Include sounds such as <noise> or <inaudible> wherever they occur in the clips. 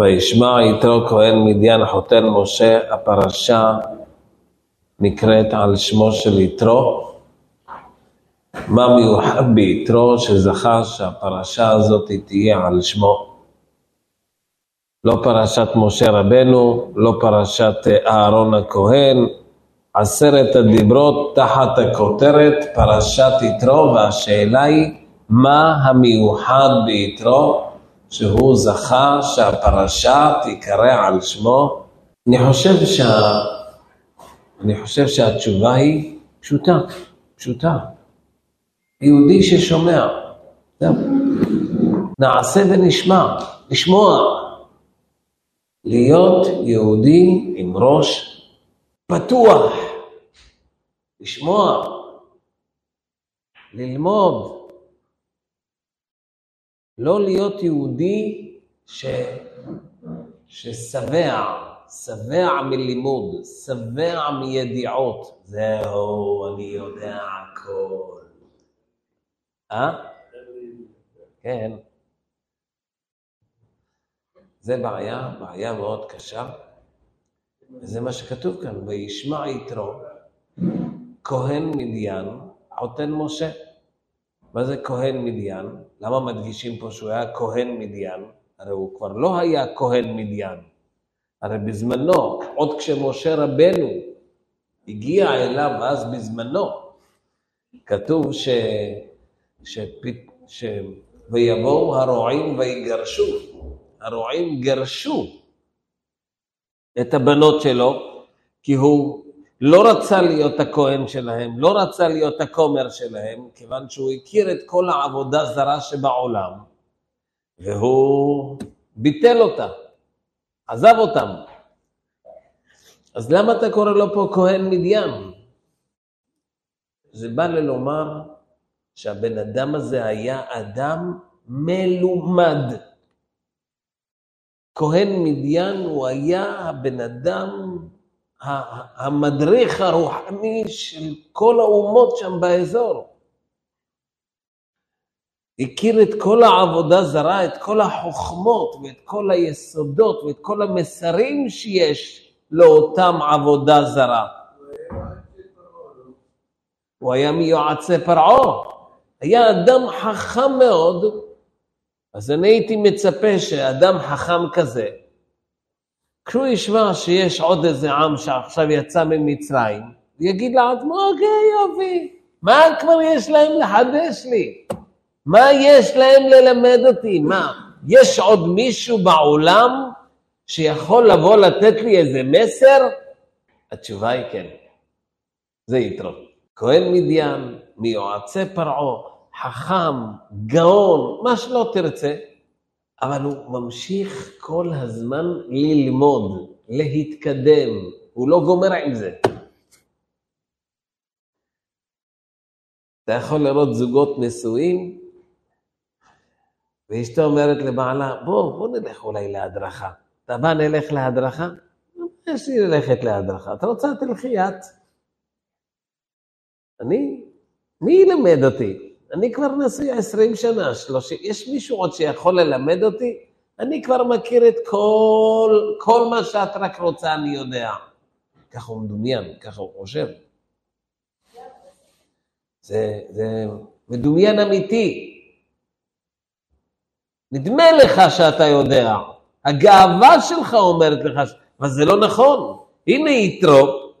וישמע יתרו כהן מדיין חותן משה, הפרשה נקראת על שמו של יתרו. מה מיוחד ביתרו שזכה שהפרשה הזאת תהיה על שמו? לא פרשת משה רבנו, לא פרשת אהרון הכהן, עשרת הדיברות תחת הכותרת פרשת יתרו, והשאלה היא מה המיוחד ביתרו שהוא זכה שהפרשה תיקרא על שמו? אני חושב, שה... אני חושב שהתשובה היא פשוטה, פשוטה. יהודי ששומע, זהו. נעשה ונשמע, לשמוע. להיות יהודי עם ראש פתוח, לשמוע, ללמוד, לא להיות יהודי ש... ששבע, שבע מלימוד, שבע מידיעות. זהו, אני יודע הכל. אה? כן. זה בעיה, בעיה מאוד קשה. וזה מה שכתוב כאן, וישמע יתרו, כהן מדיין, חותן משה. מה זה כהן מדיין? למה מדגישים פה שהוא היה כהן מדיין? הרי הוא כבר לא היה כהן מדיין. הרי בזמנו, עוד כשמשה רבנו הגיע אליו אז בזמנו, כתוב ש... ש... ש... ויבואו הרועים ויגרשו. הרועים גרשו את הבנות שלו, כי הוא לא רצה להיות הכהן שלהם, לא רצה להיות הכומר שלהם, כיוון שהוא הכיר את כל העבודה זרה שבעולם, והוא ביטל אותה, עזב אותם. אז למה אתה קורא לו פה כהן מדיין? זה בא ללומר שהבן אדם הזה היה אדם מלומד. כהן מדיין הוא היה הבן אדם המדריך הרוחני של כל האומות שם באזור. הכיר את כל העבודה זרה, את כל החוכמות ואת כל היסודות ואת כל המסרים שיש לאותם עבודה זרה. הוא היה מיועצי פרעה, היה אדם חכם מאוד, אז אני הייתי מצפה שאדם חכם כזה, כשהוא ישמע שיש עוד איזה עם שעכשיו יצא ממצרים, יגיד לעצמו, אוקיי, יופי, מה כבר יש להם לחדש לי? מה יש להם ללמד אותי? מה, יש עוד מישהו בעולם שיכול לבוא לתת לי איזה מסר? התשובה היא כן, זה יתרו. כהן מדיין, מיועצי פרעה, חכם, גאון, מה שלא תרצה, אבל הוא ממשיך כל הזמן ללמוד, להתקדם, הוא לא גומר עם זה. אתה יכול לראות זוגות נשואים, ואשתו אומרת לבעלה, בוא, בוא נלך אולי להדרכה. אתה בא, נלך להדרכה? יש לי ללכת להדרכה. אתה רוצה, תלכי את. אני? מי ילמד אותי? אני כבר נשוי עשרים שנה, שלושים, יש מישהו עוד שיכול ללמד אותי? אני כבר מכיר את כל, כל מה שאת רק רוצה, אני יודע. ככה הוא מדומיין, ככה הוא חושב. זה, זה מדומיין אמיתי. נדמה לך שאתה יודע. הגאווה שלך אומרת לך, אבל זה לא נכון. הנה יתרו,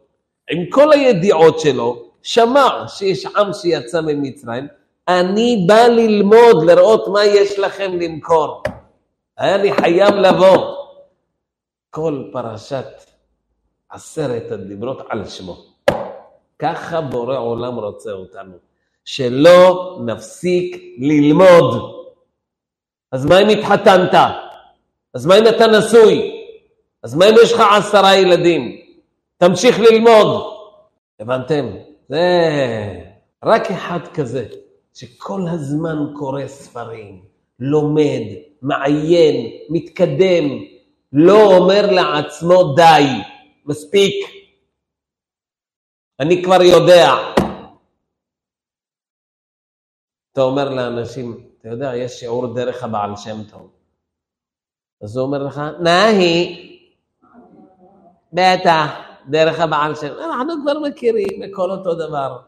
עם כל הידיעות שלו, שמע שיש עם שיצא ממצרים, אני בא ללמוד, לראות מה יש לכם למכור. היה לי חייב לבוא. כל פרשת עשרת הדיברות על שמו. ככה בורא עולם רוצה אותנו, שלא נפסיק ללמוד. אז מה אם התחתנת? אז מה אם אתה נשוי? אז מה אם יש לך עשרה ילדים? תמשיך ללמוד. הבנתם? זה רק אחד כזה. שכל הזמן קורא ספרים, לומד, מעיין, מתקדם, לא אומר לעצמו די, מספיק, אני כבר יודע. אתה אומר לאנשים, אתה יודע, יש שיעור דרך הבעל שם טוב. אז הוא אומר לך, נהי, בטח, דרך הבעל שם. אנחנו כבר מכירים, הכל אותו דבר.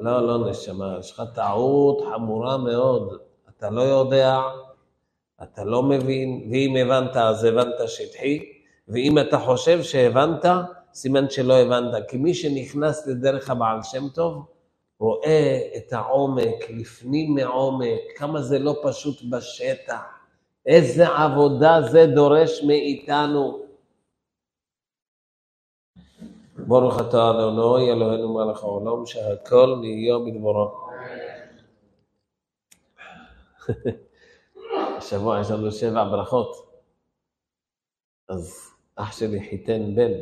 לא, לא נשמה, יש לך טעות חמורה מאוד. אתה לא יודע, אתה לא מבין, ואם הבנת, אז הבנת שטחי, ואם אתה חושב שהבנת, סימן שלא הבנת. כי מי שנכנס לדרך הבעל שם טוב, רואה את העומק, לפנים מעומק, כמה זה לא פשוט בשטח, איזה עבודה זה דורש מאיתנו. ברוך אתה אדוני אלוהינו מלך העולם שהכל נהיה בדברו. <laughs> השבוע יש לנו שבע ברכות. אז אח שלי חיתן בן,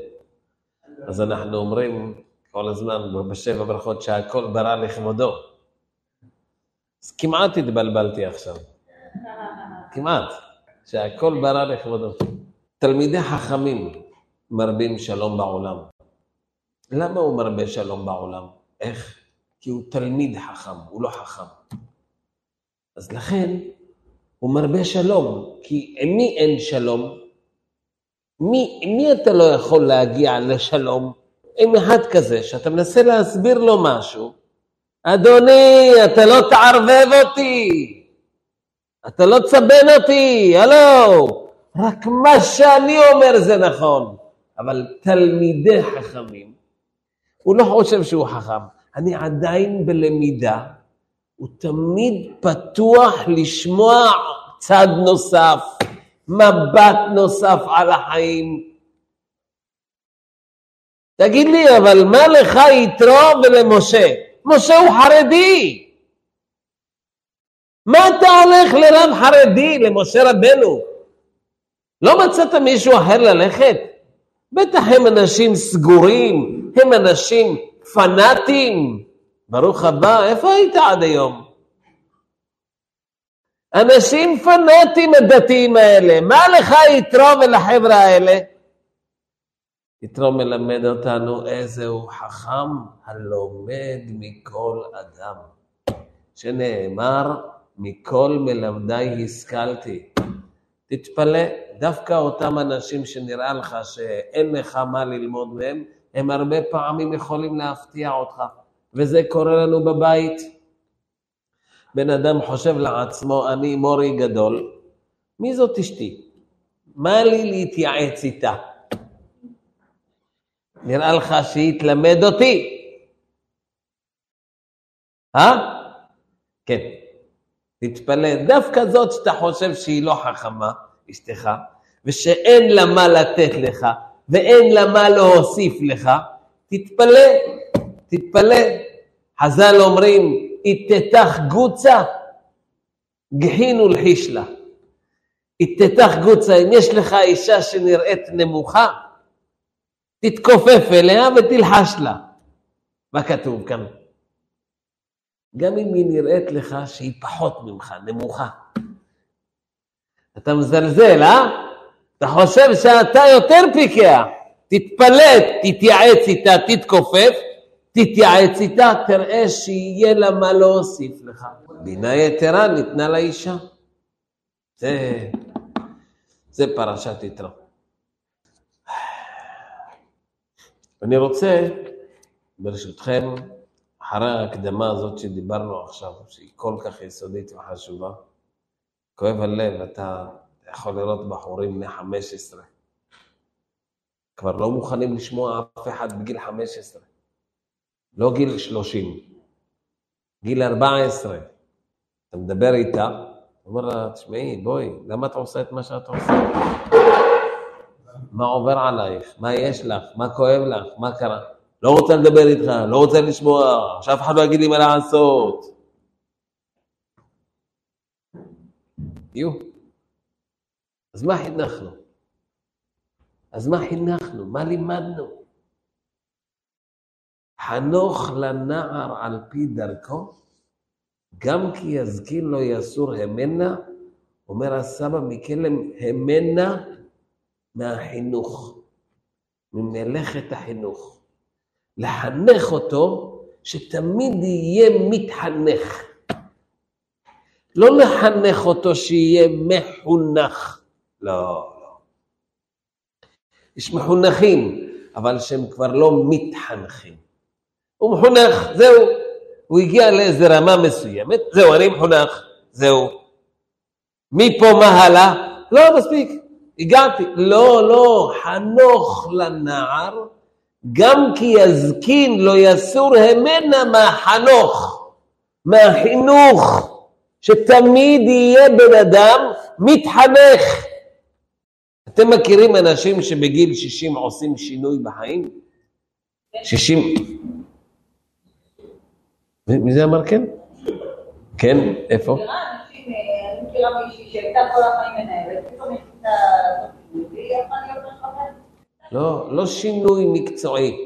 אז אנחנו אומרים כל הזמן בשבע ברכות שהכל ברא לכבודו. אז כמעט התבלבלתי עכשיו. כמעט. שהכל ברא לכבודו. תלמידי חכמים מרבים שלום בעולם. למה הוא מרבה שלום בעולם? איך? כי הוא תלמיד חכם, הוא לא חכם. אז לכן הוא מרבה שלום, כי עם מי אין שלום? מי, מי אתה לא יכול להגיע לשלום? עם אחד כזה, שאתה מנסה להסביר לו משהו, אדוני, אתה לא תערבב אותי, אתה לא תסבן אותי, הלו, רק מה שאני אומר זה נכון. אבל תלמידי חכמים, הוא לא חושב שהוא חכם, אני עדיין בלמידה, הוא תמיד פתוח לשמוע צד נוסף, מבט נוסף על החיים. תגיד לי, אבל מה לך יתרו ולמשה? משה הוא חרדי. מה אתה הולך לרב חרדי, למשה רבנו? לא מצאת מישהו אחר ללכת? בטח הם אנשים סגורים, הם אנשים פנאטים. ברוך הבא, איפה היית עד היום? אנשים פנאטים הדתיים האלה, מה לך יתרום אל החבר'ה האלה? יתרו מלמד אותנו איזה הוא חכם הלומד מכל אדם, שנאמר, מכל מלמדיי השכלתי. תתפלא, דווקא אותם אנשים שנראה לך שאין לך מה ללמוד מהם, הם הרבה פעמים יכולים להפתיע אותך, וזה קורה לנו בבית. בן אדם חושב לעצמו, אני מורי גדול, מי זאת אשתי? מה לי להתייעץ איתה? נראה לך שהיא תלמד אותי. אה? כן. תתפלא, דווקא זאת שאתה חושב שהיא לא חכמה, אשתך, ושאין לה מה לתת לך, ואין לה מה להוסיף לך, תתפלא, תתפלא. חז"ל אומרים, איתתך גוצה, גחין ולחיש לה. איתתך גוצה, אם יש לך אישה שנראית נמוכה, תתכופף אליה ותלחש לה. מה כתוב כאן? גם אם היא נראית לך שהיא פחות ממך, נמוכה. אתה מזלזל, אה? אתה חושב שאתה יותר פיקח. תתפלט, תתייעץ איתה, תתכופף, תתייעץ איתה, תראה שיהיה לה מה להוסיף לך. בינה יתרה ניתנה לאישה. זה, זה פרשת יתרו. אני רוצה, ברשותכם, אחרי ההקדמה הזאת שדיברנו עכשיו, שהיא כל כך יסודית וחשובה, כואב הלב, אתה יכול לראות בחורים בני 15, כבר לא מוכנים לשמוע אף אחד בגיל 15, לא גיל 30, גיל 14. אתה מדבר איתה, אומר לה, תשמעי, בואי, למה אתה עושה את מה שאת עושה? מה עובר עלייך? מה יש לך? מה כואב לך? מה קרה? לא רוצה לדבר איתך, לא רוצה לשמוע, שאף אחד לא יגיד לי מה לעשות. יהיו. אז מה חינכנו? אז מה חינכנו? מה לימדנו? חנוך לנער על פי דרכו, גם כי יזקין לא יסור המנה, אומר הסבא מקלם, המנה מהחינוך, ממלאכת החינוך. לחנך אותו שתמיד יהיה מתחנך. לא לחנך אותו שיהיה מחונך. לא, לא. יש מחונכים, אבל שהם כבר לא מתחנכים. הוא מחונך, זהו. הוא הגיע לאיזה רמה מסוימת, זהו, אני מחונך, זהו. מפה מה הלאה? לא, מספיק, הגעתי. לא, לא, חנוך לנער, גם כי יזקין לא יסור המנה מהחנוך, מהחינוך, שתמיד יהיה בן אדם מתחנך. אתם מכירים אנשים שבגיל 60 עושים שינוי בחיים? 60... מי זה אמר כן? כן, איפה? לא, לא שינוי מקצועי,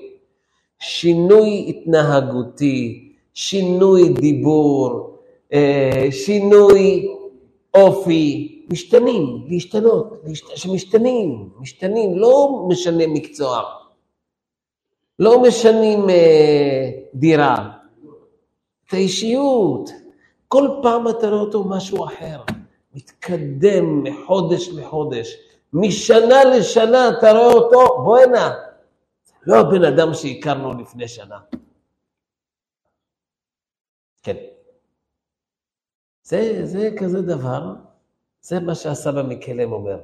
שינוי התנהגותי, שינוי דיבור, אה, שינוי אופי, משתנים, להשתנות, שמשתנים, משתנים, לא משנה מקצוע, לא משנים אה, דירה, את האישיות. כל פעם אתה רואה אותו משהו אחר, מתקדם מחודש לחודש, משנה לשנה אתה רואה אותו, בוא הנה, לא הבן אדם שהכרנו לפני שנה. כן. זה, זה כזה דבר, זה מה שהסבא מקלם אומר.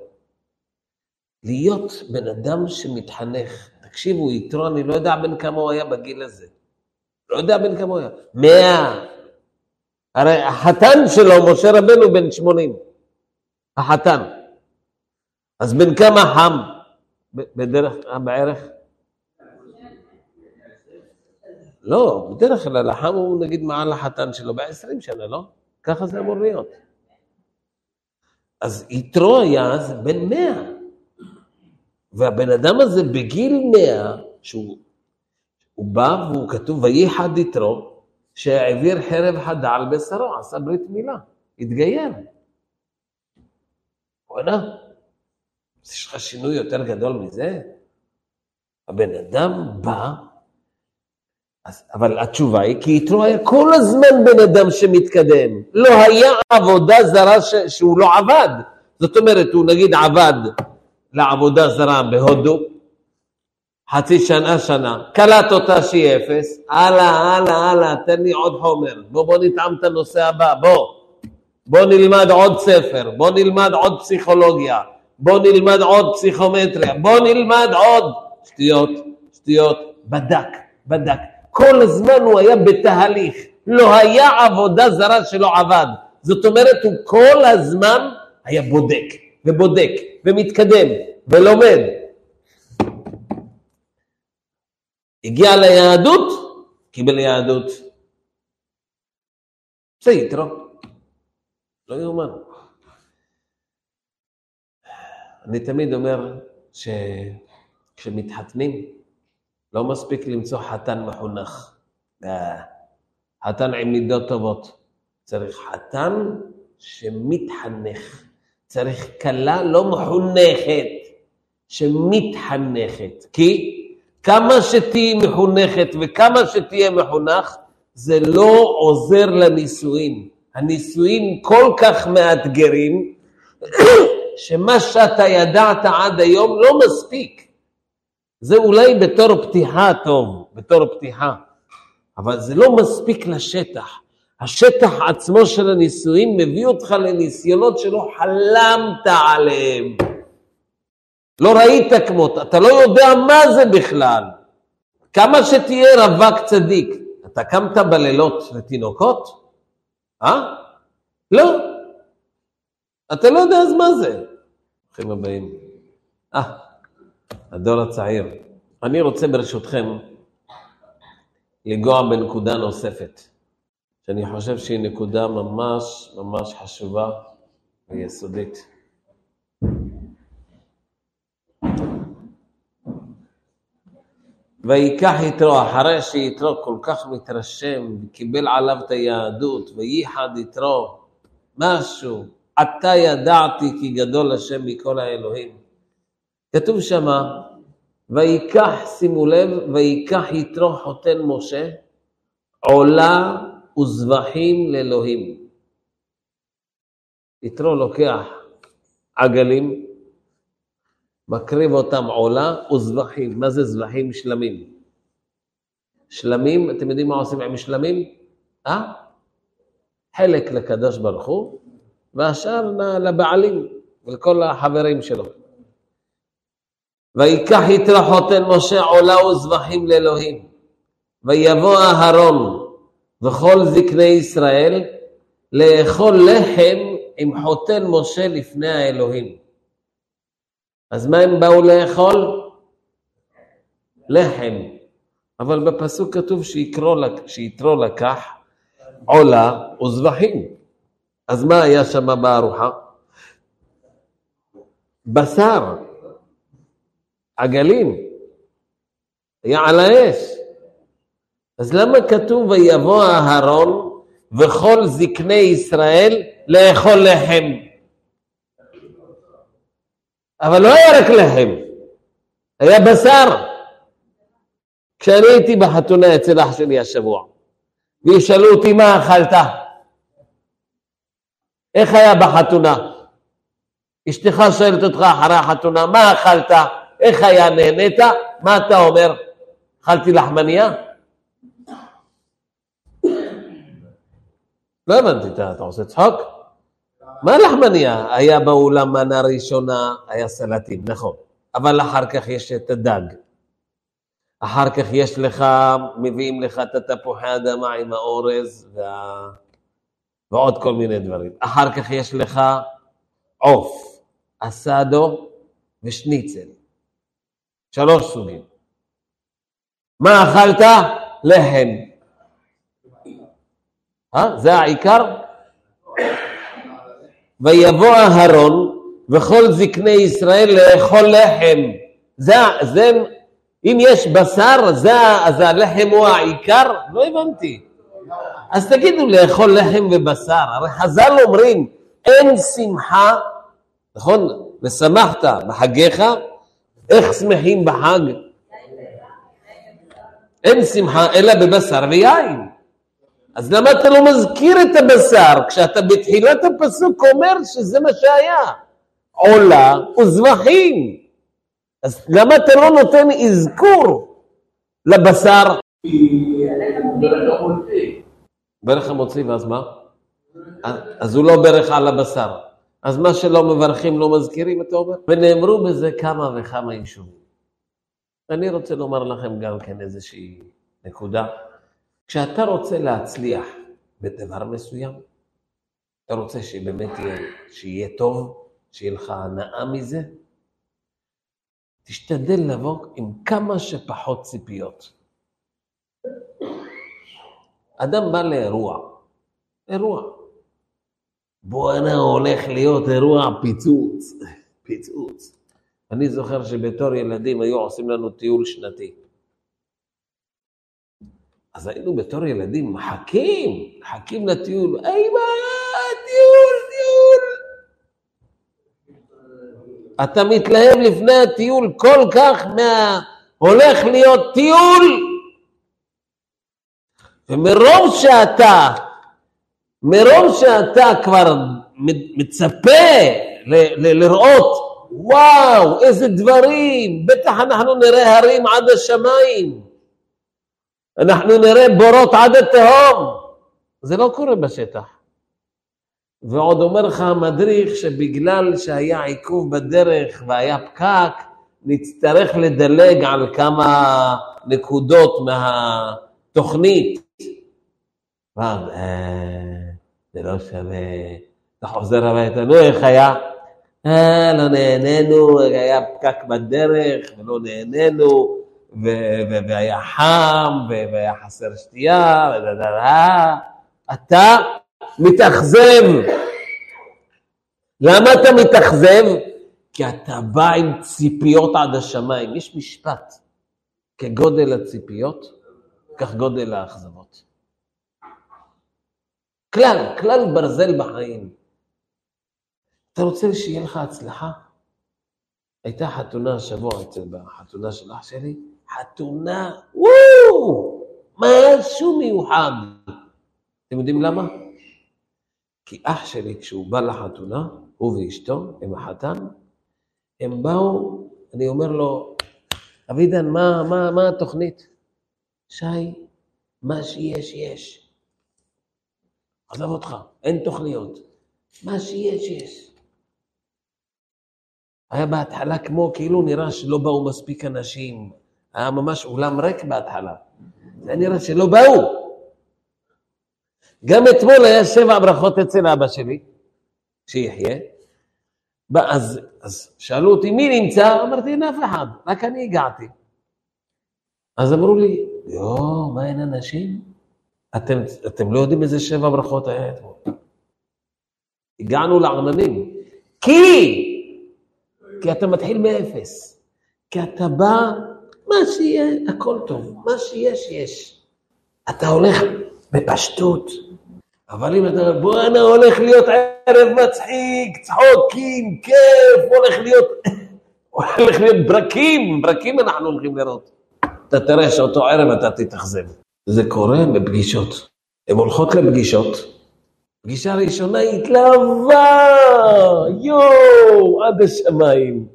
להיות בן אדם שמתחנך, תקשיבו, יתרו, אני לא יודע בן כמה הוא היה בגיל הזה. לא יודע בן כמה הוא היה. מאה. הרי החתן שלו, משה רבנו, בן שמונים. החתן. אז בן כמה חם? בדרך, בערך? לא, בדרך כלל החם הוא נגיד מעל החתן שלו בעשרים שנה, לא? ככה זה אמור להיות. אז יתרו היה אז בן מאה. והבן אדם הזה בגיל מאה, שהוא הוא בא והוא כתוב, וייחד יתרו, שהעביר חרב חדה על בשרו, עשה ברית מילה, התגייר. וואלה, יש לך שינוי יותר גדול מזה? הבן אדם בא, אז, אבל התשובה היא, כי יתרו היה כל הזמן בן אדם שמתקדם. לא היה עבודה זרה ש, שהוא לא עבד. זאת אומרת, הוא נגיד עבד לעבודה זרה בהודו, חצי שנה, שנה, קלט אותה שהיא אפס, הלאה, הלאה, הלאה, תן לי עוד חומר, בוא, בוא נטעם את הנושא הבא, בוא, בוא נלמד עוד ספר, בוא נלמד עוד פסיכולוגיה, בוא נלמד עוד פסיכומטריה, בוא נלמד עוד שטויות, שטויות, בדק, בדק. כל הזמן הוא היה בתהליך, לא היה עבודה זרה שלא עבד. זאת אומרת, הוא כל הזמן היה בודק, ובודק, ומתקדם, ולומד, הגיע ליהדות, קיבל יהדות. זה יתרו. לא יאומן. אני תמיד אומר שכשמתחתנים, לא מספיק למצוא חתן מחונך. אה, חתן עם מידות טובות. צריך חתן שמתחנך. צריך כלה לא מחונכת, שמתחנכת. כי כמה שתהיי מחונכת וכמה שתהיה מחונך, זה לא עוזר לנישואים. הנישואים כל כך מאתגרים, <coughs> שמה שאתה ידעת עד היום לא מספיק. זה אולי בתור פתיחה טוב, בתור פתיחה, אבל זה לא מספיק לשטח. השטח עצמו של הנישואים מביא אותך לניסיונות שלא חלמת עליהם. לא ראית כמות, אתה לא יודע מה זה בכלל. כמה שתהיה רווק צדיק, אתה קמת בלילות לתינוקות? אה? לא. אתה לא יודע אז מה זה. ברוכים הבאים. אה, הדור הצעיר. אני רוצה ברשותכם לנגוע בנקודה נוספת, שאני חושב שהיא נקודה ממש ממש חשובה ויסודית. ויקח יתרו, אחרי שיתרו כל כך מתרשם, וקיבל עליו את היהדות, וייחד יתרו, משהו, עתה ידעתי כי גדול השם מכל האלוהים. כתוב שמה, ויקח, שימו לב, ויקח יתרו חותן משה, עולה וזבחים לאלוהים. יתרו לוקח עגלים, מקריב אותם עולה וזבחים. מה זה זבחים? שלמים. שלמים, אתם יודעים מה עושים עם שלמים? אה? חלק לקדוש ברוך הוא, והשאר לבעלים ולכל החברים שלו. ויקח יתרו חותן משה עולה וזבחים לאלוהים, ויבוא אהרון וכל זקני ישראל לאכול לחם עם חותן משה לפני האלוהים. אז מה הם באו לאכול? לחם. אבל בפסוק כתוב שיתרו לקח עולה וזבחים. אז מה היה שם בארוחה? בשר, עגלים, היה על האש. אז למה כתוב ויבוא אהרון וכל זקני ישראל לאכול לחם? אבל לא היה רק לחם, היה בשר. כשאני הייתי בחתונה אצל אח שלי השבוע, וישאלו אותי מה אכלת? איך היה בחתונה? אשתך שואלת אותך אחרי החתונה, מה אכלת? איך היה? נהנית? מה אתה אומר? אכלתי לחמניה? לא הבנתי, אתה, אתה עושה צחוק? מה לחמניה? היה באולם מנה ראשונה, היה סלטים, נכון. אבל אחר כך יש את הדג. אחר כך יש לך, מביאים לך את התפוחי אדמה עם האורז וה... ועוד כל מיני דברים. אחר כך יש לך עוף, אסדו ושניצל. שלוש סוגים. מה אכלת? לחם. אה? זה העיקר? ויבוא אהרון וכל זקני ישראל לאכול לחם. זה, זה, אם יש בשר, זה, אז הלחם הוא העיקר? לא הבנתי. אז תגידו לאכול לחם ובשר. הרי חז"ל אומרים, אין שמחה, נכון? ושמחת בחגיך, איך שמחים בחג? אין שמחה אלא בבשר ויין. אז למה אתה לא מזכיר את הבשר כשאתה בתחילת הפסוק אומר שזה מה שהיה? עולה וזבחים. אז למה אתה לא נותן אזכור לבשר? ברך המוציא, ואז מה? אז הוא לא ברך על הבשר. אז מה שלא מברכים לא מזכירים, אתה אומר? ונאמרו בזה כמה וכמה יישובים. אני רוצה לומר לכם גם כן איזושהי נקודה. כשאתה רוצה להצליח בדבר מסוים, אתה רוצה שבאמת יהיה, שיהיה טוב, שיהיה לך הנאה מזה, תשתדל לבוא עם כמה שפחות ציפיות. אדם בא לאירוע, אירוע. בואנה הולך להיות אירוע פיצוץ, פיצוץ. אני זוכר שבתור ילדים היו עושים לנו טיול שנתי. אז היינו בתור ילדים מחכים, מחכים לטיול, היי מה, טיול, טיול. אתה מתלהב לפני הטיול כל כך מה... הולך להיות טיול, ומרוב שאתה, מרוב שאתה כבר מצפה ל- ל- לראות, וואו, איזה דברים, בטח אנחנו נראה הרים עד השמיים. אנחנו נראה בורות עד התהום. זה לא קורה בשטח. ועוד אומר לך המדריך שבגלל שהיה עיכוב בדרך והיה פקק, נצטרך לדלג על כמה נקודות מהתוכנית. ואז, אה, זה לא שווה. אתה חוזר הביתה, נו, איך היה? אה, לא נהנינו, היה פקק בדרך ולא נהנינו. והיה חם, והיה חסר שתייה, אתה מתאכזב. למה אתה מתאכזב? כי אתה בא עם ציפיות עד השמיים. יש משפט, כגודל הציפיות, כך גודל האכזבות. כלל, כלל ברזל בחיים. אתה רוצה שיהיה לך הצלחה? הייתה חתונה השבוע אצל בחתונה של אח שלי, חתונה, וואו, משהו מיוחד. אתם יודעים למה? כי אח שלי, כשהוא בא לחתונה, הוא ואשתו, עם החתן, הם באו, אני אומר לו, אבידן, מה, מה, מה התוכנית? שי, מה שיש, יש. עזוב אותך, אין תוכניות. מה שיש, יש. היה בהתחלה כמו, כאילו נראה שלא באו מספיק אנשים. היה ממש אולם ריק בהתחלה. זה נראה שלא באו. גם אתמול היה שבע ברכות אצל אבא שלי, שיחיה. אז, אז שאלו אותי, מי נמצא? אמרתי, אין אף אחד, רק אני הגעתי. אז אמרו לי, יואו, מה אין אנשים? אתם, אתם לא יודעים איזה שבע ברכות היה אתמול. הגענו לעננים. כי, כי אתה מתחיל מאפס. כי אתה בא, מה שיהיה, הכל טוב. מה שיש, יש. אתה הולך בפשטות. אבל אם אתה אומר, בואנה, הולך להיות ערב מצחיק, צחוקים, כיף, הולך להיות, <laughs> הולך להיות ברקים, ברקים אנחנו הולכים לראות. אתה תראה שאותו ערב אתה תתאכזב. זה קורה בפגישות. הן הולכות לפגישות, פגישה ראשונה התלהבה, יואו, עד השמיים.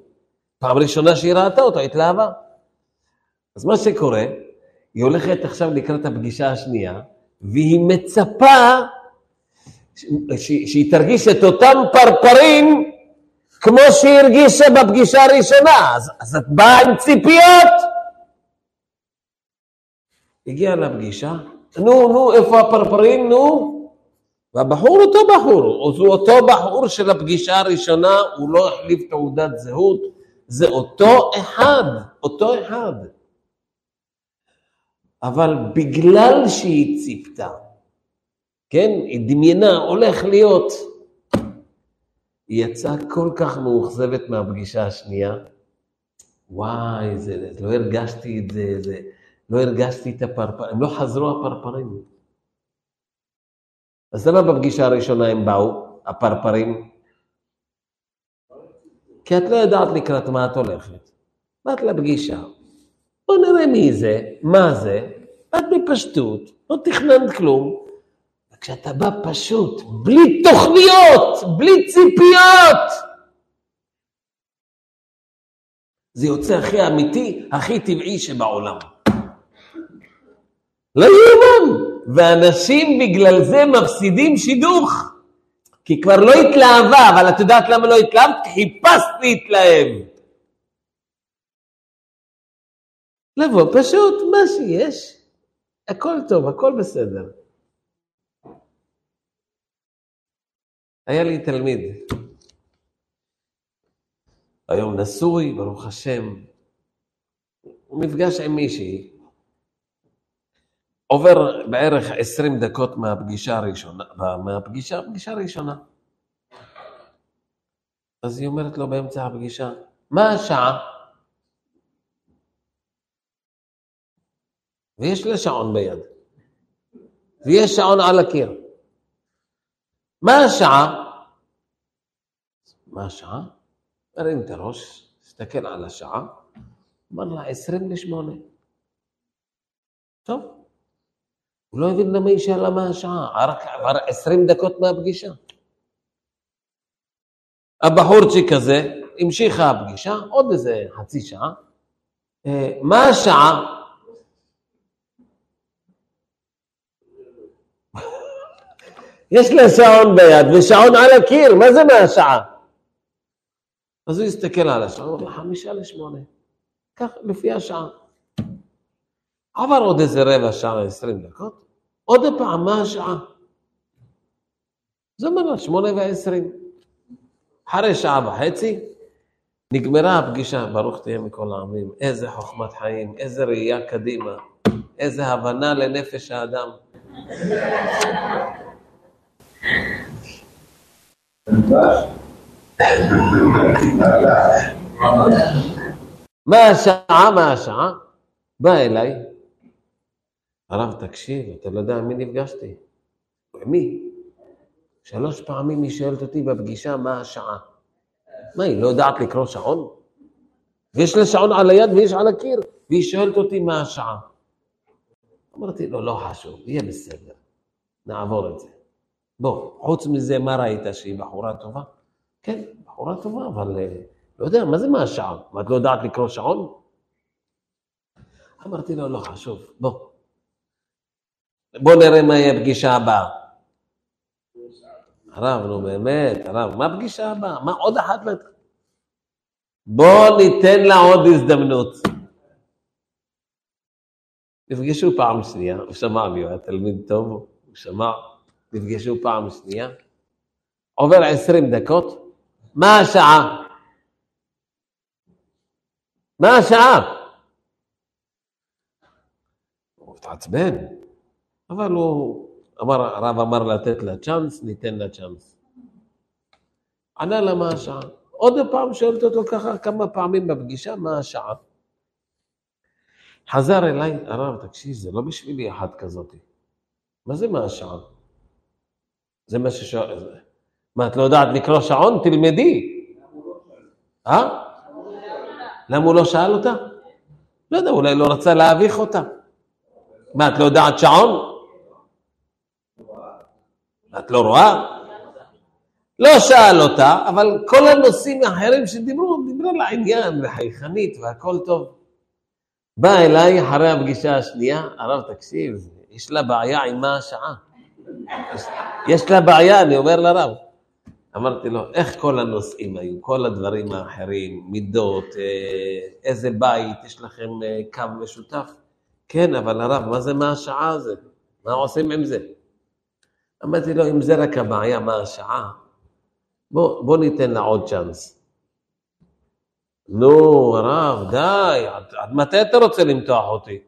פעם ראשונה שהיא ראתה אותו, התלהבה. אז מה שקורה, היא הולכת עכשיו לקראת הפגישה השנייה, והיא מצפה שהיא תרגיש את אותם פרפרים כמו שהיא הרגישה בפגישה הראשונה. אז, אז את באה עם ציפיות. הגיעה לפגישה, נו, נו, איפה הפרפרים, נו? והבחור אותו בחור, זה אותו בחור של הפגישה הראשונה, הוא לא החליף תעודת זהות, זה אותו אחד, אותו אחד. אבל בגלל שהיא ציפתה, כן, היא דמיינה, הולך להיות, היא יצאה כל כך מאוכזבת מהפגישה השנייה, וואי, זה, לא הרגשתי את זה, זה, לא הרגשתי את הפרפרים, הם לא חזרו הפרפרים. אז למה בפגישה הראשונה הם באו, הפרפרים? כי את לא יודעת לקראת מה את הולכת. באת לפגישה, בוא נראה מי זה, מה זה, באת בפשטות, לא תכננת כלום, וכשאתה בא פשוט, בלי תוכניות, בלי ציפיות, זה יוצא הכי אמיתי, הכי טבעי שבעולם. לא יאומן. ואנשים בגלל זה מפסידים שידוך. כי כבר לא התלהבה, אבל את יודעת למה לא התלהבת? חיפשת להתלהב. לבוא פשוט, מה שיש, הכל טוב, הכל בסדר. היה לי תלמיד, היום נשוי, ברוך השם, הוא נפגש עם מישהי, עובר בערך עשרים דקות מהפגישה הראשונה, מהפגישה, הפגישה הראשונה. אז היא אומרת לו באמצע הפגישה, מה השעה? ויש לה שעון ביד, ויש שעון על הקיר. מה השעה? מה השעה? הרים את הראש, הסתכל על השעה, אמר לה עשרים לשמונה. טוב, הוא לא הבין למה היא שאלה מה השעה, רק עבר עשרים דקות מהפגישה. הבחורצ'יק הזה, המשיכה הפגישה, עוד איזה חצי שעה. אה, מה השעה? יש לה שעון ביד ושעון על הקיר, מה זה מהשעה? אז הוא הסתכל על השעון, הוא אומר, חמישה לשמונה. כך, לפי השעה. עבר עוד איזה רבע שעה, עשרים דקות, עוד פעם, מה השעה? זה אומר לה, שמונה ועשרים. אחרי שעה וחצי, נגמרה הפגישה, ברוך תהיה מכל העמים, איזה חוכמת חיים, איזה ראייה קדימה, איזה הבנה לנפש האדם. מה השעה? מה השעה? בא אליי, הרב, תקשיב, אתה לא יודע עם מי נפגשתי. מי? שלוש פעמים היא שואלת אותי בפגישה מה השעה. מה, היא לא יודעת לקרוא שעון? ויש לה שעון על היד ויש על הקיר, והיא שואלת אותי מה השעה. אמרתי לו, לא חשוב, יהיה בסדר, נעבור את זה. בוא, חוץ מזה, מה ראית? שהיא בחורה טובה? כן, בחורה טובה, אבל אה, לא יודע, מה זה מה השעה? מה, את לא יודעת לקרוא שעון? אמרתי לו, לא חשוב, בוא. בוא נראה מה יהיה הפגישה הבאה. הרב, נו באמת, הרב, מה הפגישה הבאה? מה עוד אחת? בוא ניתן לה עוד הזדמנות. נפגשו פעם שנייה, הוא שמע לי, הוא היה תלמיד טוב, הוא שמע, נפגשו פעם שנייה, עובר עשרים דקות, מה השעה? מה השעה? הוא התעצבן, אבל הוא אמר, הרב אמר לתת לה צ'אנס, ניתן לה צ'אנס. ענה לה מה השעה. עוד פעם שואלת אותו ככה כמה פעמים בפגישה, מה השעה? חזר אליי, הרב, תקשיב, זה לא בשבילי אחת כזאת. מה זה מה השעה? זה מה ששואל... מה, את לא יודעת לקרוא שעון? תלמדי. אה? למה הוא לא שאל אותה? לא יודע, אולי לא רצה להביך אותה. מה, את לא יודעת שעון? את לא רואה? לא שאל אותה, אבל כל הנושאים האחרים שדיברו, דיברו לעניין וחייכנית והכל טוב. בא אליי אחרי הפגישה השנייה, הרב תקשיב, יש לה בעיה עם מה השעה. יש לה בעיה, אני אומר לרב. אמרתי לו, איך כל הנושאים היו, כל הדברים האחרים, מידות, אה, איזה בית, יש לכם אה, קו משותף? כן, אבל הרב, מה זה מה השעה הזה? מה עושים עם זה? אמרתי לו, אם זה רק הבעיה, מה השעה? בוא, בוא ניתן לה עוד צ'אנס. נו, הרב, די, עד, עד מתי אתה רוצה למתוח אותי?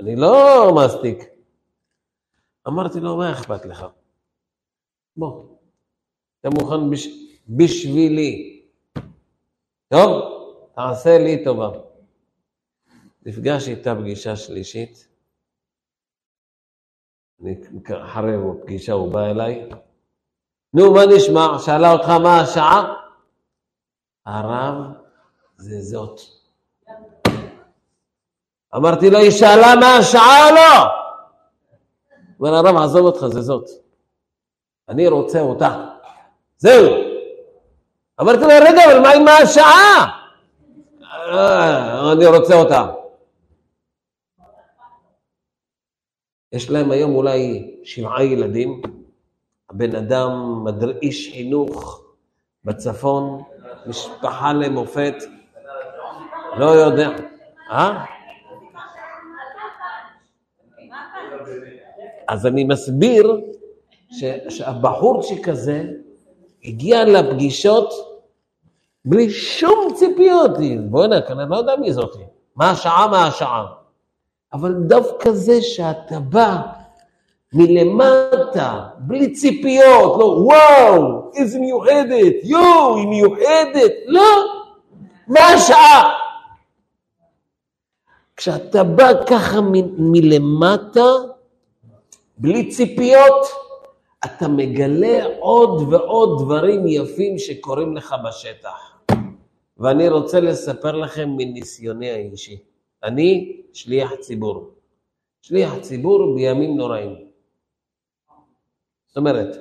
אני לא מסטיק. אמרתי לו, מה אכפת לך? בוא, אתה מוכן בש... בשבילי. טוב, תעשה לי טובה. נפגש איתה פגישה שלישית. אחרי הפגישה הוא בא אליי. נו, מה נשמע? שאלה אותך מה השעה? הרב זה זאת. אמרתי לו, היא שאלה מה השעה או לא? אומר, הרב, עזוב אותך, זה זאת. אני רוצה אותה. זהו. אמרתי לו, רגע, אבל מה עם השעה? אה, אני רוצה אותה. יש להם היום אולי שבעה ילדים, הבן אדם איש חינוך בצפון, משפחה למופת, לא יודע. אה? אז אני מסביר שהבחורצ'יק הזה הגיע לפגישות בלי שום ציפיות. בוא'נה, אני לא יודע מי זאתי. מה השעה, מה השעה. אבל דווקא זה שאתה בא מלמטה, בלי ציפיות, לא וואו, איזה מיוחדת, יואו, היא מיוחדת, לא, מה השעה? כשאתה בא ככה מ- מלמטה, בלי ציפיות, אתה מגלה עוד ועוד דברים יפים שקורים לך בשטח. ואני רוצה לספר לכם מניסיוני האישי. אני שליח ציבור. שליח ציבור בימים נוראים. זאת אומרת,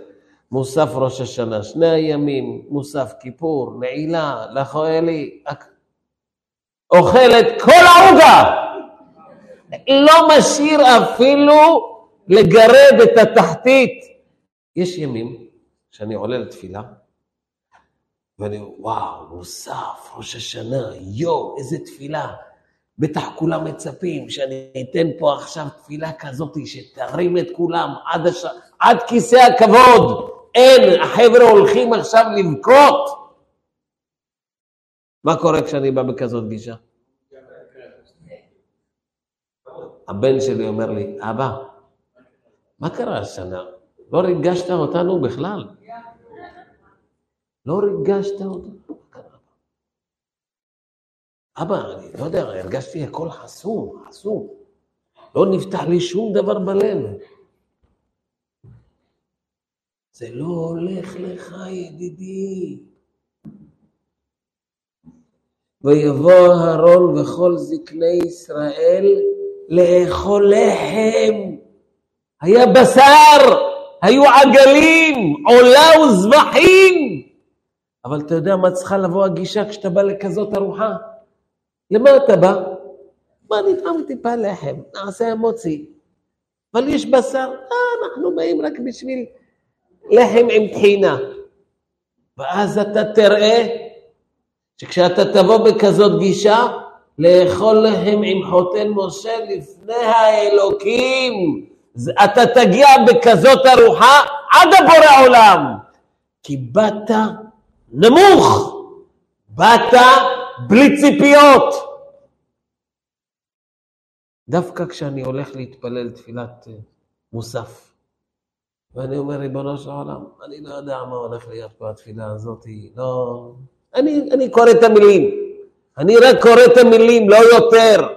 מוסף ראש השנה, שני הימים, מוסף כיפור, נעילה, לחואלי, אוכל את כל העוגה, לא משאיר אפילו לגרד את התחתית. יש ימים שאני עולה לתפילה, ואני, וואו, מוסף, ראש השנה, יואו, איזה תפילה. בטח כולם מצפים שאני אתן פה עכשיו תפילה כזאת שתרים את כולם עד, הש... עד כיסא הכבוד. אין, החבר'ה הולכים עכשיו לבכות. מה קורה כשאני בא בכזאת גישה? הבן שלי אומר לי, אבא, מה קרה השנה? לא ריגשת אותנו בכלל. לא ריגשת אותנו. אבא, אני לא יודע, הרגשתי הכל חסום, חסום. לא נפתח לי שום דבר בלב. זה לא הולך לך, ידידי. ויבוא אהרון וכל זקני ישראל לאכול לחם. היה בשר, היו עגלים, עולה וזבחים. אבל אתה יודע מה צריכה לבוא הגישה כשאתה בא לכזאת ארוחה? למה אתה בא? מה נטעם טיפה לחם, נעשה המוצי. אבל יש בשר, אה, אנחנו באים רק בשביל לחם עם טחינה. ואז אתה תראה שכשאתה תבוא בכזאת גישה, לאכול לחם עם חותן משה לפני האלוקים, אתה תגיע בכזאת ארוחה עד הבורא עולם. כי באת נמוך, באת בלי ציפיות. דווקא כשאני הולך להתפלל תפילת אה, מוסף, ואני אומר, ריבונו של עולם, אני לא יודע מה הולך להיות פה התפילה הזאת, לא... אני, אני קורא את המילים, אני רק קורא את המילים, לא יותר.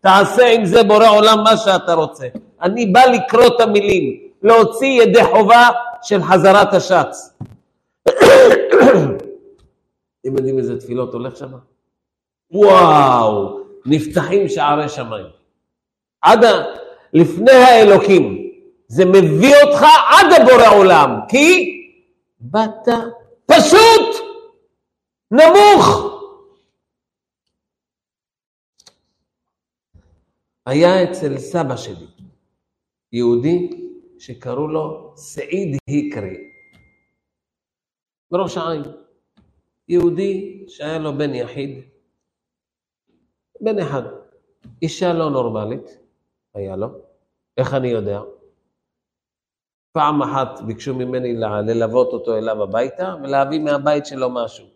תעשה עם זה בורא עולם מה שאתה רוצה. אני בא לקרוא את המילים, להוציא ידי חובה של חזרת השץ. <coughs> אתם יודעים איזה תפילות הולך שם? וואו, נפתחים שערי שמיים. עד ה... לפני האלוקים. זה מביא אותך עד הבורא עולם, כי באת פשוט, נמוך. היה אצל סבא שלי יהודי שקראו לו סעיד היקרי, בראש העין. יהודי שהיה לו בן יחיד, בן אחד, אישה לא נורמלית, היה לו, איך אני יודע? פעם אחת ביקשו ממני ללוות אותו אליו הביתה ולהביא מהבית שלו משהו.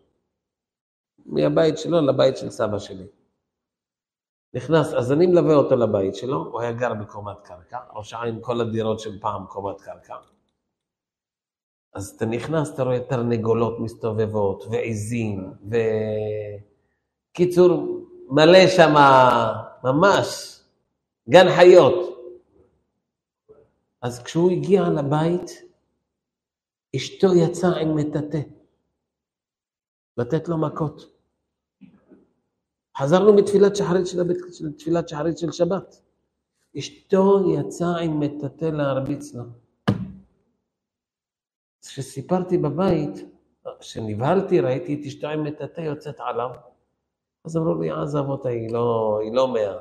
מהבית שלו לבית של סבא שלי. נכנס, אז אני מלווה אותו לבית שלו, הוא היה גר בקומת קרקע, ראש העין כל הדירות של פעם קומת קרקע. אז אתה נכנס, אתה רואה תרנגולות מסתובבות, ועיזים, ו... קיצור, מלא שם ממש גן חיות. אז כשהוא הגיע לבית, אשתו יצאה עם מטאטא, לתת לו מכות. חזרנו מתפילת שחרית של, הבית, של תפילת שחרית של שבת. אשתו יצאה עם מטאטא להרביץ לו. כשסיפרתי בבית, כשנבהלתי, ראיתי את אשתו עם מטאטא יוצאת עליו, אז אמרו לי, עזב אותה, היא לא, היא לא מאה.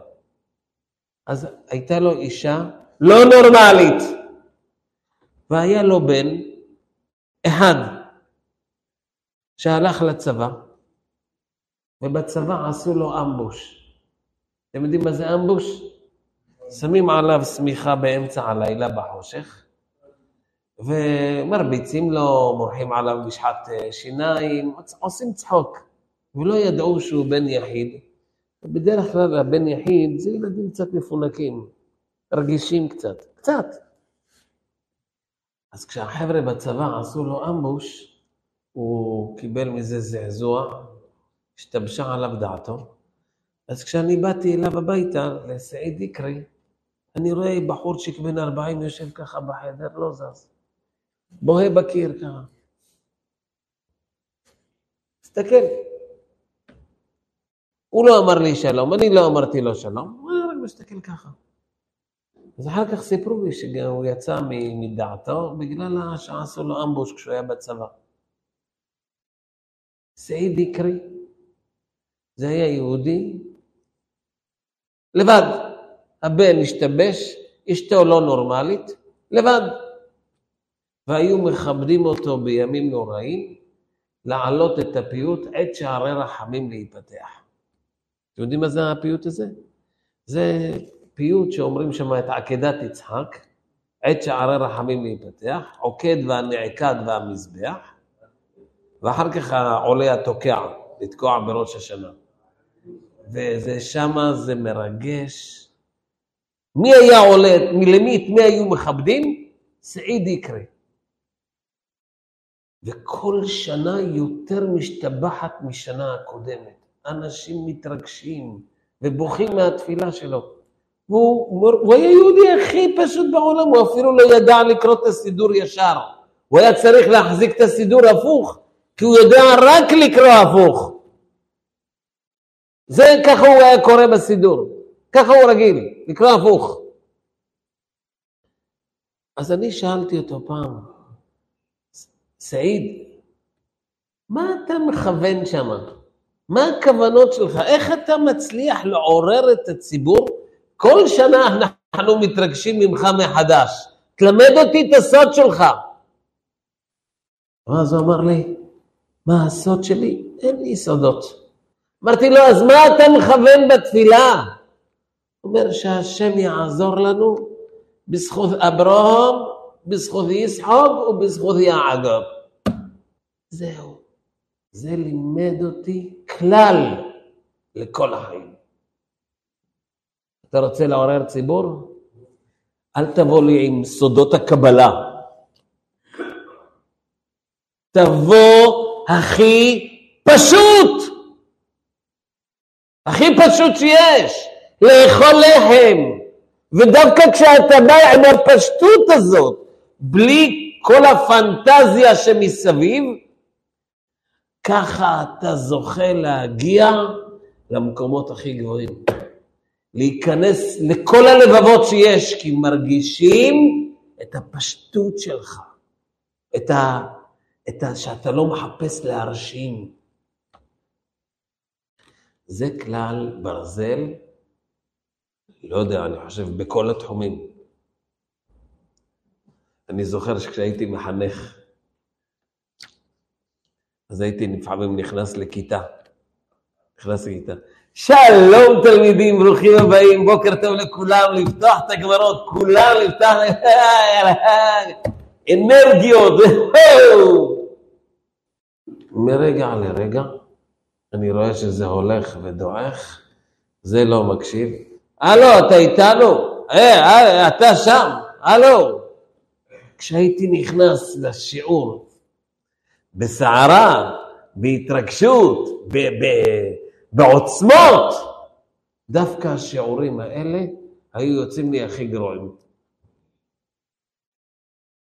אז הייתה לו אישה לא נורמלית, והיה לו בן אחד שהלך לצבא, ובצבא עשו לו אמבוש. אתם יודעים מה זה אמבוש? שמים עליו שמיכה באמצע הלילה בחושך, ומרביצים לו, מורחים עליו משחת אה, שיניים, עושים צחוק. ולא ידעו שהוא בן יחיד. בדרך כלל הבן יחיד זה ילדים קצת מפונקים, רגישים קצת, קצת. אז כשהחבר'ה בצבא עשו לו אמבוש, הוא קיבל מזה זעזוע, השתבשה עליו דעתו. אז כשאני באתי אליו הביתה, לסעיד איקרי, אני רואה בחורצ'יק בן 40 יושב ככה בחדר, לא זז. בוהה בקיר ככה. תסתכל. הוא לא אמר לי שלום, אני לא אמרתי לו שלום, הוא רק מסתכל ככה. אז אחר כך סיפרו לי שהוא יצא מדעתו בגלל שעשו לו אמבוש כשהוא היה בצבא. סעיד איקרי, זה היה יהודי, לבד. הבן השתבש, אשתו לא נורמלית, לבד. והיו מכבדים אותו בימים נוראים, להעלות את הפיוט עת שערי רחמים להיפתח. אתם יודעים מה זה הפיוט הזה? זה פיוט שאומרים שם את עקדת יצחק, עת שערי רחמים להיפתח, עוקד והנעקד והמזבח, ואחר כך העולה התוקע, לתקוע בראש השנה. וזה שמה, זה מרגש. מי היה עולה, למי, את מי היו מכבדים? סעיד יקרה. וכל שנה יותר משתבחת משנה הקודמת. אנשים מתרגשים ובוכים מהתפילה שלו. והוא הוא היה יהודי הכי פשוט בעולם, הוא אפילו לא ידע לקרוא את הסידור ישר. הוא היה צריך להחזיק את הסידור הפוך, כי הוא יודע רק לקרוא הפוך. זה ככה הוא היה קורא בסידור, ככה הוא רגיל, לקרוא הפוך. אז אני שאלתי אותו פעם, סעיד, מה אתה מכוון שם? מה הכוונות שלך? איך אתה מצליח לעורר את הציבור? כל שנה אנחנו מתרגשים ממך מחדש. תלמד אותי את הסוד שלך. ואז הוא אמר לי, מה הסוד שלי? אין לי סודות. אמרתי לו, אז מה אתה מכוון בתפילה? הוא אומר שהשם יעזור לנו בזכות אברהם, בזכות ישחוק ובזכות יעקב. זהו. זה לימד אותי כלל לכל החיים. אתה רוצה לעורר ציבור? אל תבוא לי עם סודות הקבלה. תבוא הכי פשוט, הכי פשוט שיש, לאכול לחם. ודווקא כשאתה בא עם הפשטות הזאת, בלי כל הפנטזיה שמסביב, ככה אתה זוכה להגיע למקומות הכי גבוהים. להיכנס לכל הלבבות שיש, כי מרגישים את הפשטות שלך, את ה... את ה... שאתה לא מחפש להרשים. זה כלל ברזל, לא יודע, אני חושב, בכל התחומים. אני זוכר שכשהייתי מחנך, אז הייתי לפעמים נכנס לכיתה. נכנס לכיתה. שלום תלמידים, ברוכים הבאים, בוקר טוב לכולם, לפתוח את הגמרות, כולם לפתוח, אנרגיות, מרגע לרגע, אני רואה שזה הולך ודועך, זה לא מקשיב. הלו, אתה איתנו? אה, אה אתה שם, הלו. כשהייתי נכנס לשיעור בסערה, בהתרגשות, ב- ב- בעוצמות, דווקא השיעורים האלה היו יוצאים לי הכי גרועים.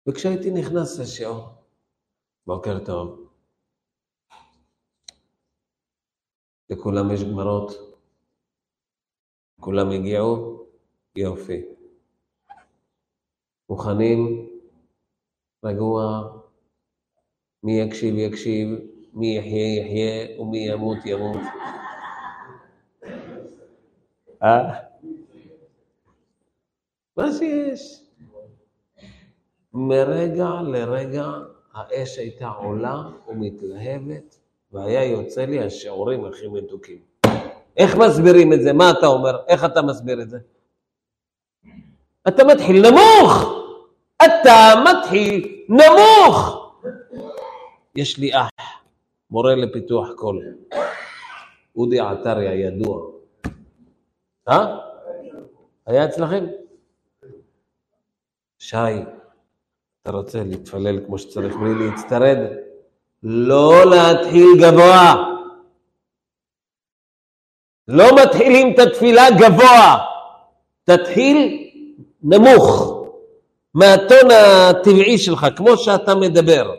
וכשהייתי נכנס לשיעור, בוקר טוב, לכולם יש גמרות? כולם הגיעו? יופי. מוכנים? רגוע? מי יקשיב יקשיב, מי יחיה יחיה ומי ימות ימות. אה? מה שיש. מרגע לרגע האש הייתה עולה ומתלהבת, והיה יוצא לי השיעורים הכי מתוקים. איך מסבירים את זה? מה אתה אומר? איך אתה מסביר את זה? אתה מתחיל נמוך! אתה מתחיל נמוך! יש לי אח, מורה לפיתוח קול, אודי עטרי הידוע. אה? היה אצלכם? שי, אתה רוצה להתפלל כמו שצריך בלי להצטרד? לא להתחיל גבוה. לא מתחילים את התפילה גבוה, תתחיל נמוך, מהטון הטבעי שלך, כמו שאתה מדבר.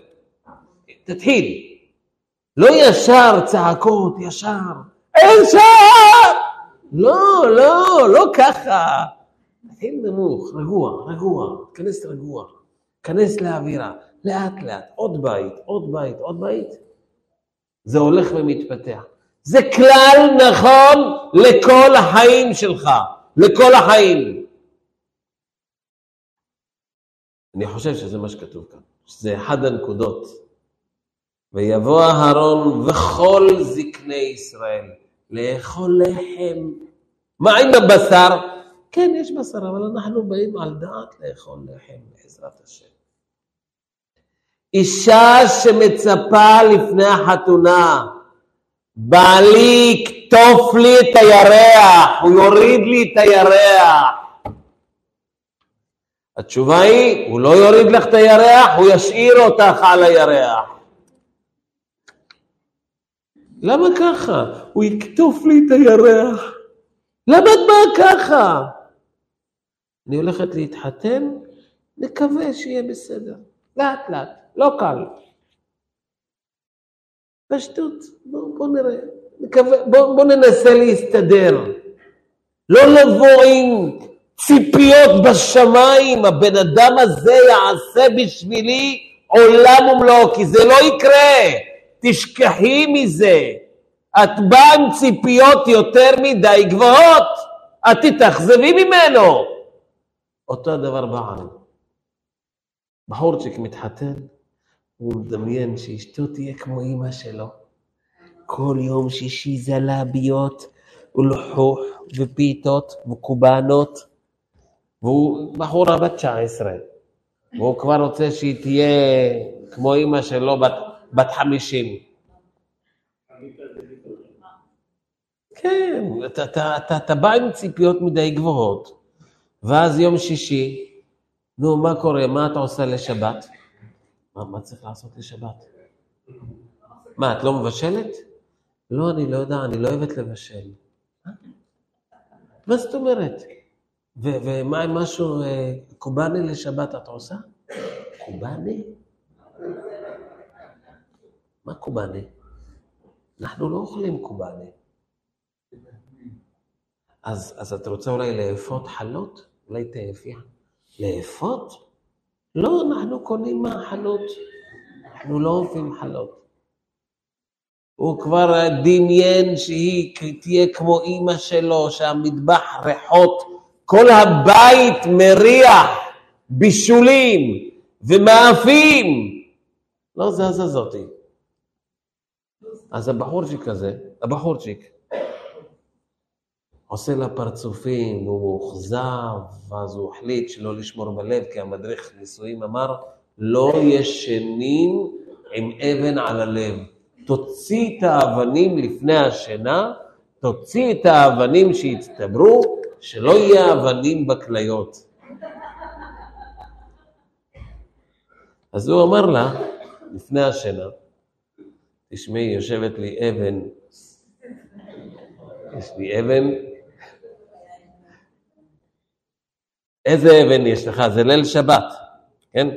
תתחיל. לא ישר צעקות, ישר. אין שער! לא, לא, לא ככה. תתחיל נמוך, רגוע, רגוע, תיכנס רגוע, תיכנס לאווירה. לאט לאט, עוד בית, עוד בית, עוד בית, זה הולך ומתפתח. זה כלל נכון לכל החיים שלך, לכל החיים. אני חושב שזה מה שכתוב כאן, שזה אחד הנקודות. ויבוא אהרון וכל זקני ישראל לאכול לחם. מה עם הבשר? כן, יש בשר, אבל אנחנו באים על דעת לאכול לחם, בעזרת השם. אישה שמצפה לפני החתונה, בעלי יקטוף לי את הירח, הוא יוריד לי את הירח. התשובה היא, הוא לא יוריד לך את הירח, הוא ישאיר אותך על הירח. למה ככה? הוא יקטוף לי את הירח. למה את באה ככה? אני הולכת להתחתן, נקווה שיהיה בסדר. לאט לאט. לא קל. פשטות, בואו בוא נראה, בואו בוא ננסה להסתדר. לא לבוא עם ציפיות בשמיים, הבן אדם הזה יעשה בשבילי עולם ומלואו, כי זה לא יקרה, תשכחי מזה. את באה עם ציפיות יותר מדי גבוהות, את תתאכזבי ממנו. אותו הדבר בעם. בחורצ'יק מתחתן, הוא מדמיין שאשתו תהיה כמו אימא שלו. כל יום שישי זה להביות ולחוך ופיתות וקובנות, והוא בחורה בת 19, והוא כבר רוצה שהיא תהיה כמו אימא שלו בת, בת 50. כן, אתה, אתה, אתה, אתה בא עם ציפיות מדי גבוהות, ואז יום שישי, נו, מה קורה? מה אתה עושה לשבת? מה, מה צריך לעשות לשבת? מה, את לא מבשלת? לא, אני לא יודע, אני לא אוהבת לבשל. מה זאת אומרת? ומה עם משהו, אה, קובאנה לשבת את עושה? קובאנה? מה קובאנה? אנחנו לא אוכלים קובאנה. אז, אז את רוצה אולי לאפות חלות? אולי תאפי. לאפות? לא, אנחנו קונים מהחלות. אנחנו לא אופים חלות. הוא כבר דמיין שהיא תהיה כמו אימא שלו, שהמטבח ריחות, כל הבית מריח בישולים ומאפים. לא זזה זאתי. אז הבחורצ'יק הזה, הבחורצ'יק, עושה לה פרצופים, והוא מאוכזב, ואז הוא החליט שלא לשמור בלב, כי המדריך נישואים אמר, לא ישנים עם אבן על הלב. תוציא את האבנים לפני השינה, תוציא את האבנים שהצטברו, שלא יהיה אבנים בכליות. אז הוא אמר לה, לפני השינה, תשמעי, יושבת לי אבן, יש לי אבן, איזה אבן יש לך? זה ליל שבת, כן?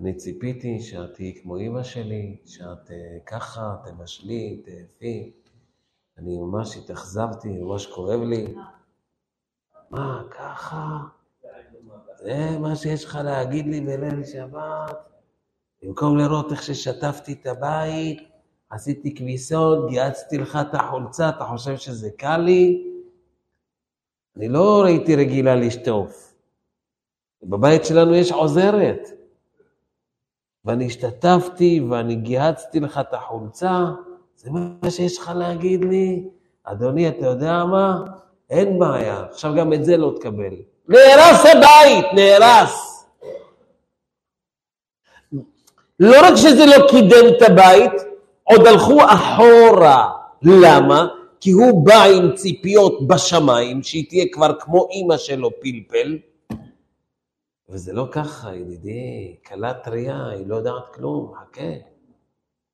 אני ציפיתי שאת תהיי כמו אימא שלי, שאת uh, ככה, תבשלי, תאפי. אני ממש התאכזבתי, ממש כואב לי. מה, ככה? זה מה שיש לך להגיד לי בליל שבת? במקום לראות איך ששטפתי את הבית, עשיתי כביסות, גיהצתי לך את החולצה, אתה חושב שזה קל לי? אני לא הייתי רגילה לשטוף. בבית שלנו יש עוזרת. ואני השתתפתי ואני גיהצתי לך את החולצה, זה מה שיש לך להגיד לי? אדוני, אתה יודע מה? אין בעיה, עכשיו גם את זה לא תקבל. נהרס הבית, נהרס. לא רק שזה לא קידם את הבית, עוד הלכו אחורה. למה? כי הוא בא עם ציפיות בשמיים, שהיא תהיה כבר כמו אימא שלו פלפל, וזה לא ככה, ידידי, כלה טריה, היא לא יודעת כלום, חכה.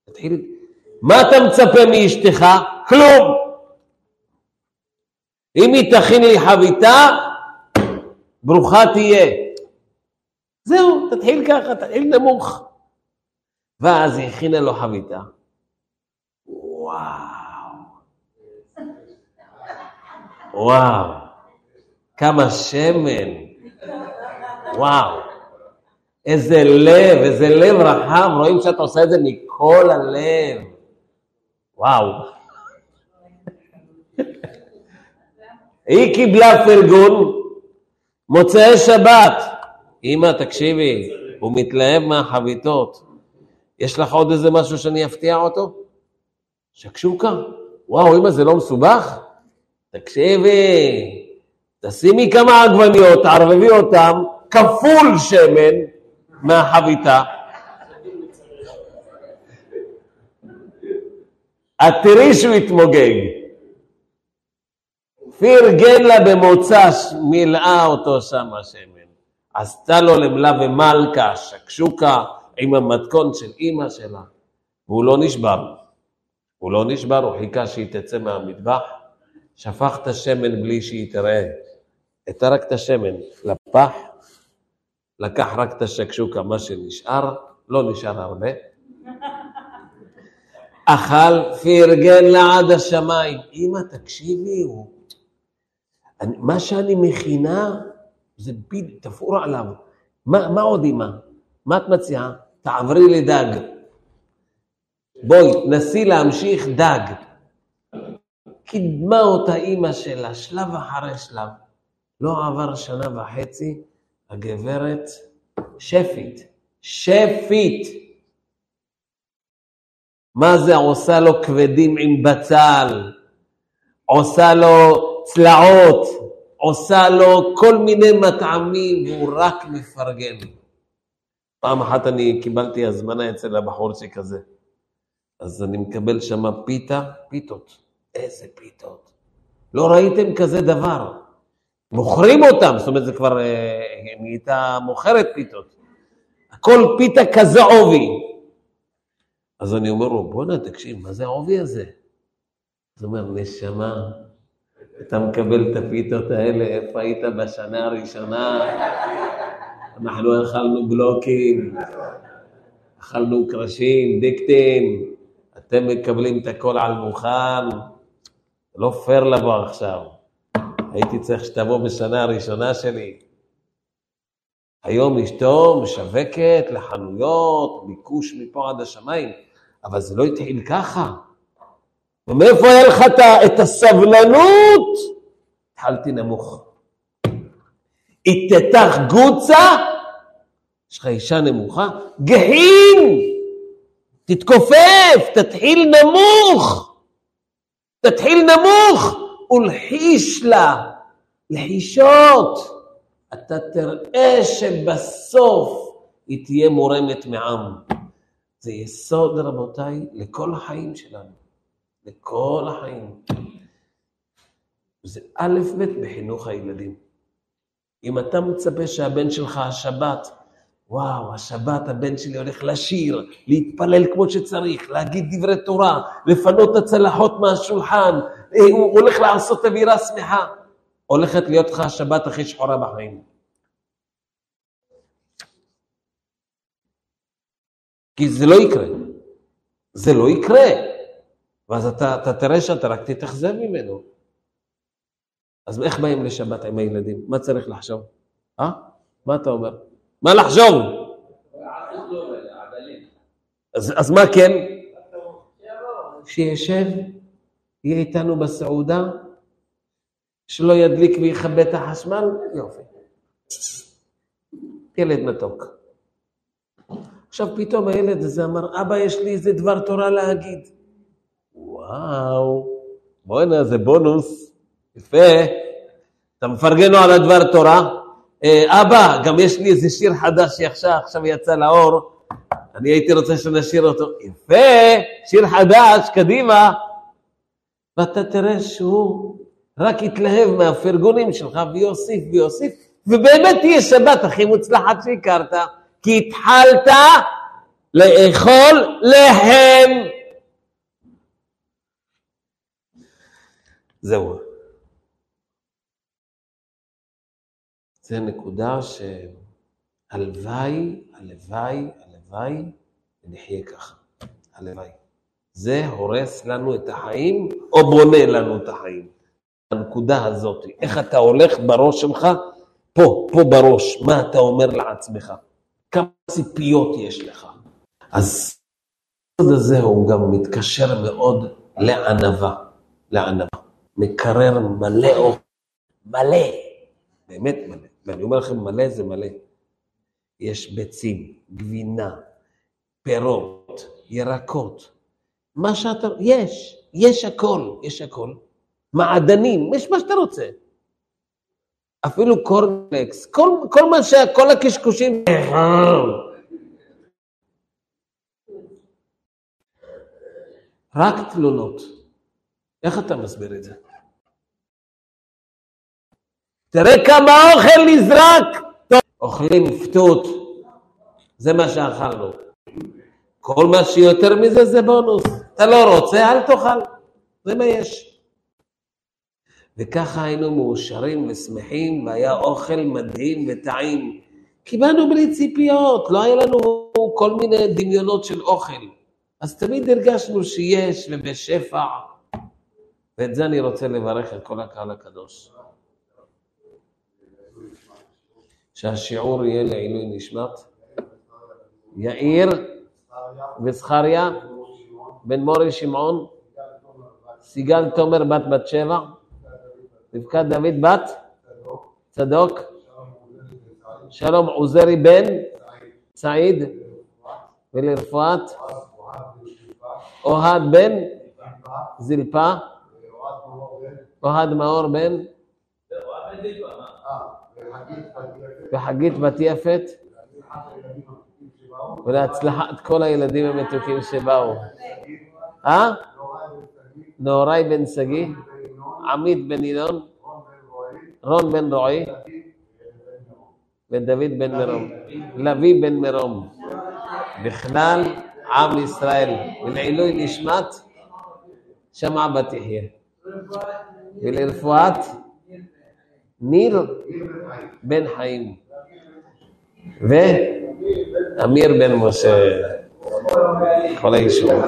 תתחיל... מה אתה מצפה מאשתך? כלום. אם היא תכין לי חביתה, ברוכה תהיה. זהו, תתחיל ככה, תתחיל נמוך. ואז היא הכינה לו חביתה. וואו. וואו. כמה שמן. וואו, איזה לב, איזה לב רחב, רואים שאת עושה את זה מכל הלב. וואו. היא קיבלה פרגון, מוצאי שבת. אמא, תקשיבי, הוא מתלהב מהחביתות. יש לך עוד איזה משהו שאני אפתיע אותו? שקשוקה. וואו, אמא, זה לא מסובך? תקשיבי, תשימי כמה עגבניות, תערבבי אותם, כפול שמן מהחביתה. את תראי שהוא יתמוגג. פרגן לה במוצ"ש, מילאה אותו שם השמן. עשתה לו למלה ומלכה, שקשוקה, עם המתכון של אימא שלה, והוא לא נשבר. הוא לא נשבר, הוא חיכה שהיא תצא מהמטבח, שפך את השמן בלי שהיא תראה. הייתה רק את השמן, לפח, לקח רק את השקשוקה, מה שנשאר, לא נשאר הרבה. אכל, פרגן לה עד השמיים. אמא, תקשיבי, הוא... אני, מה שאני מכינה, זה בדיוק, תפור עליו. מה, מה עוד אימא? מה את מציעה? תעברי לדג. בואי, נסי להמשיך דג. קידמה אותה אימא שלה, שלב אחרי שלב. לא עבר שנה וחצי, הגברת שפית, שפית. מה זה עושה לו כבדים עם בצל, עושה לו צלעות, עושה לו כל מיני מטעמים, והוא רק מפרגן. פעם אחת אני קיבלתי הזמנה אצל הבחורצ'יק הזה, אז אני מקבל שם פיתה, פיתות. איזה פיתות. לא ראיתם כזה דבר. מוכרים אותם, זאת אומרת, זה כבר אה, נהייתה מוכרת פיתות. הכל פיתה כזה עובי. אז אני אומר לו, בואנה, תקשיב, מה זה העובי הזה? אז הוא אומר, נשמה, אתה מקבל את הפיתות האלה, איפה היית בשנה הראשונה? אנחנו אכלנו בלוקים, אכלנו קרשים, דיקטים, אתם מקבלים את הכל על מוכן, לא פייר לבוא עכשיו. הייתי צריך שתבוא בשנה הראשונה שלי. היום אשתו משווקת לחנויות, ביקוש מפה עד השמיים, אבל זה לא התחיל ככה. ומאיפה היה לך את הסבלנות? התחלתי נמוך. איתתך גוצה, יש לך אישה נמוכה, גהין, תתכופף, תתחיל נמוך, תתחיל נמוך, ולחיש לה, לחישות. אתה תראה שבסוף היא תהיה מורמת מעם. זה יסוד, רבותיי, לכל החיים שלנו. לכל החיים. זה א' ב' בחינוך הילדים. אם אתה מצפה שהבן שלך השבת, וואו, השבת הבן שלי הולך לשיר, להתפלל כמו שצריך, להגיד דברי תורה, לפנות את הצלחות מהשולחן, אה, הוא הולך לעשות אווירה שמחה. הולכת להיות לך השבת הכי שחורה בחיים. כי זה לא יקרה. זה לא יקרה. ואז אתה, אתה תראה שאתה רק תתאכזב ממנו. אז איך באים לשבת עם הילדים? מה צריך לחשוב? אה? מה אתה אומר? מה לחשוב? אז, מה כן? שישב, יהיה איתנו בסעודה, שלא ידליק ויכבה את החשמל, יופי. ילד מתוק. עכשיו פתאום הילד הזה אמר, אבא, יש לי איזה דבר תורה להגיד. וואו, בוא'נה, זה בונוס, יפה. אתה מפרגן לו על הדבר תורה. אה, אבא, גם יש לי איזה שיר חדש שעכשיו עכשיו יצא לאור, אני הייתי רוצה שנשאיר אותו. יפה, שיר חדש, קדימה. ואתה תראה שהוא רק יתלהב מהפרגונים שלך ויוסיף ויוסיף, ובאמת תהיה שבת הכי מוצלחת שהכרת, כי התחלת לאכול להם. זהו. זו נקודה שהלוואי, הלוואי, הלוואי, ונחיה ככה. הלוואי. זה הורס לנו את החיים, או בונה לנו את החיים. הנקודה הזאת, איך אתה הולך בראש שלך, פה, פה בראש, מה אתה אומר לעצמך, כמה ציפיות יש לך. אז הסוד הזה הוא גם מתקשר מאוד לענווה, לענווה. מקרר מלא אוכל, מלא, באמת מלא. ואני אומר לכם, מלא זה מלא. יש ביצים, גבינה, פירות, ירקות, מה שאתה, יש, יש הכל, יש הכל. מעדנים, יש מה שאתה רוצה. אפילו קורנפלקס, כל, כל מה ש... כל הקשקושים. רק תלונות. איך אתה מסביר את זה? תראה כמה אוכל נזרק. אוכלים פתות, זה מה שאכלנו. כל מה שיותר מזה זה בונוס. אתה לא רוצה, אל תאכל. זה מה יש. וככה היינו מאושרים ושמחים, והיה אוכל מדהים וטעים. קיבלנו בלי ציפיות, לא היה לנו כל מיני דמיונות של אוכל. אז תמיד הרגשנו שיש ובשפע, ואת זה אני רוצה לברך את כל הקהל הקדוש. שהשיעור יהיה לעילוי נשמת? יאיר וזכריה? בן מורי שמעון, סיגל תומר בת בת שבע, רבקת דוד בת? צדוק, שלום עוזרי בן? סעיד. ולרפואת? אוהד בן? זלפה, אוהד מאור בן וחגית בת יפת ולהצלחת כל הילדים המתוקים שבאו. אה? נהוראי בן שגיא, עמית בן ינון, רון בן רועי ודוד בן מרום, לביא בן מרום, בכלל עם ישראל, ולעילוי נשמת שמע בת יחיא, ולרפואת ניר בן חיים, ואמיר בן משה, כל הישועות.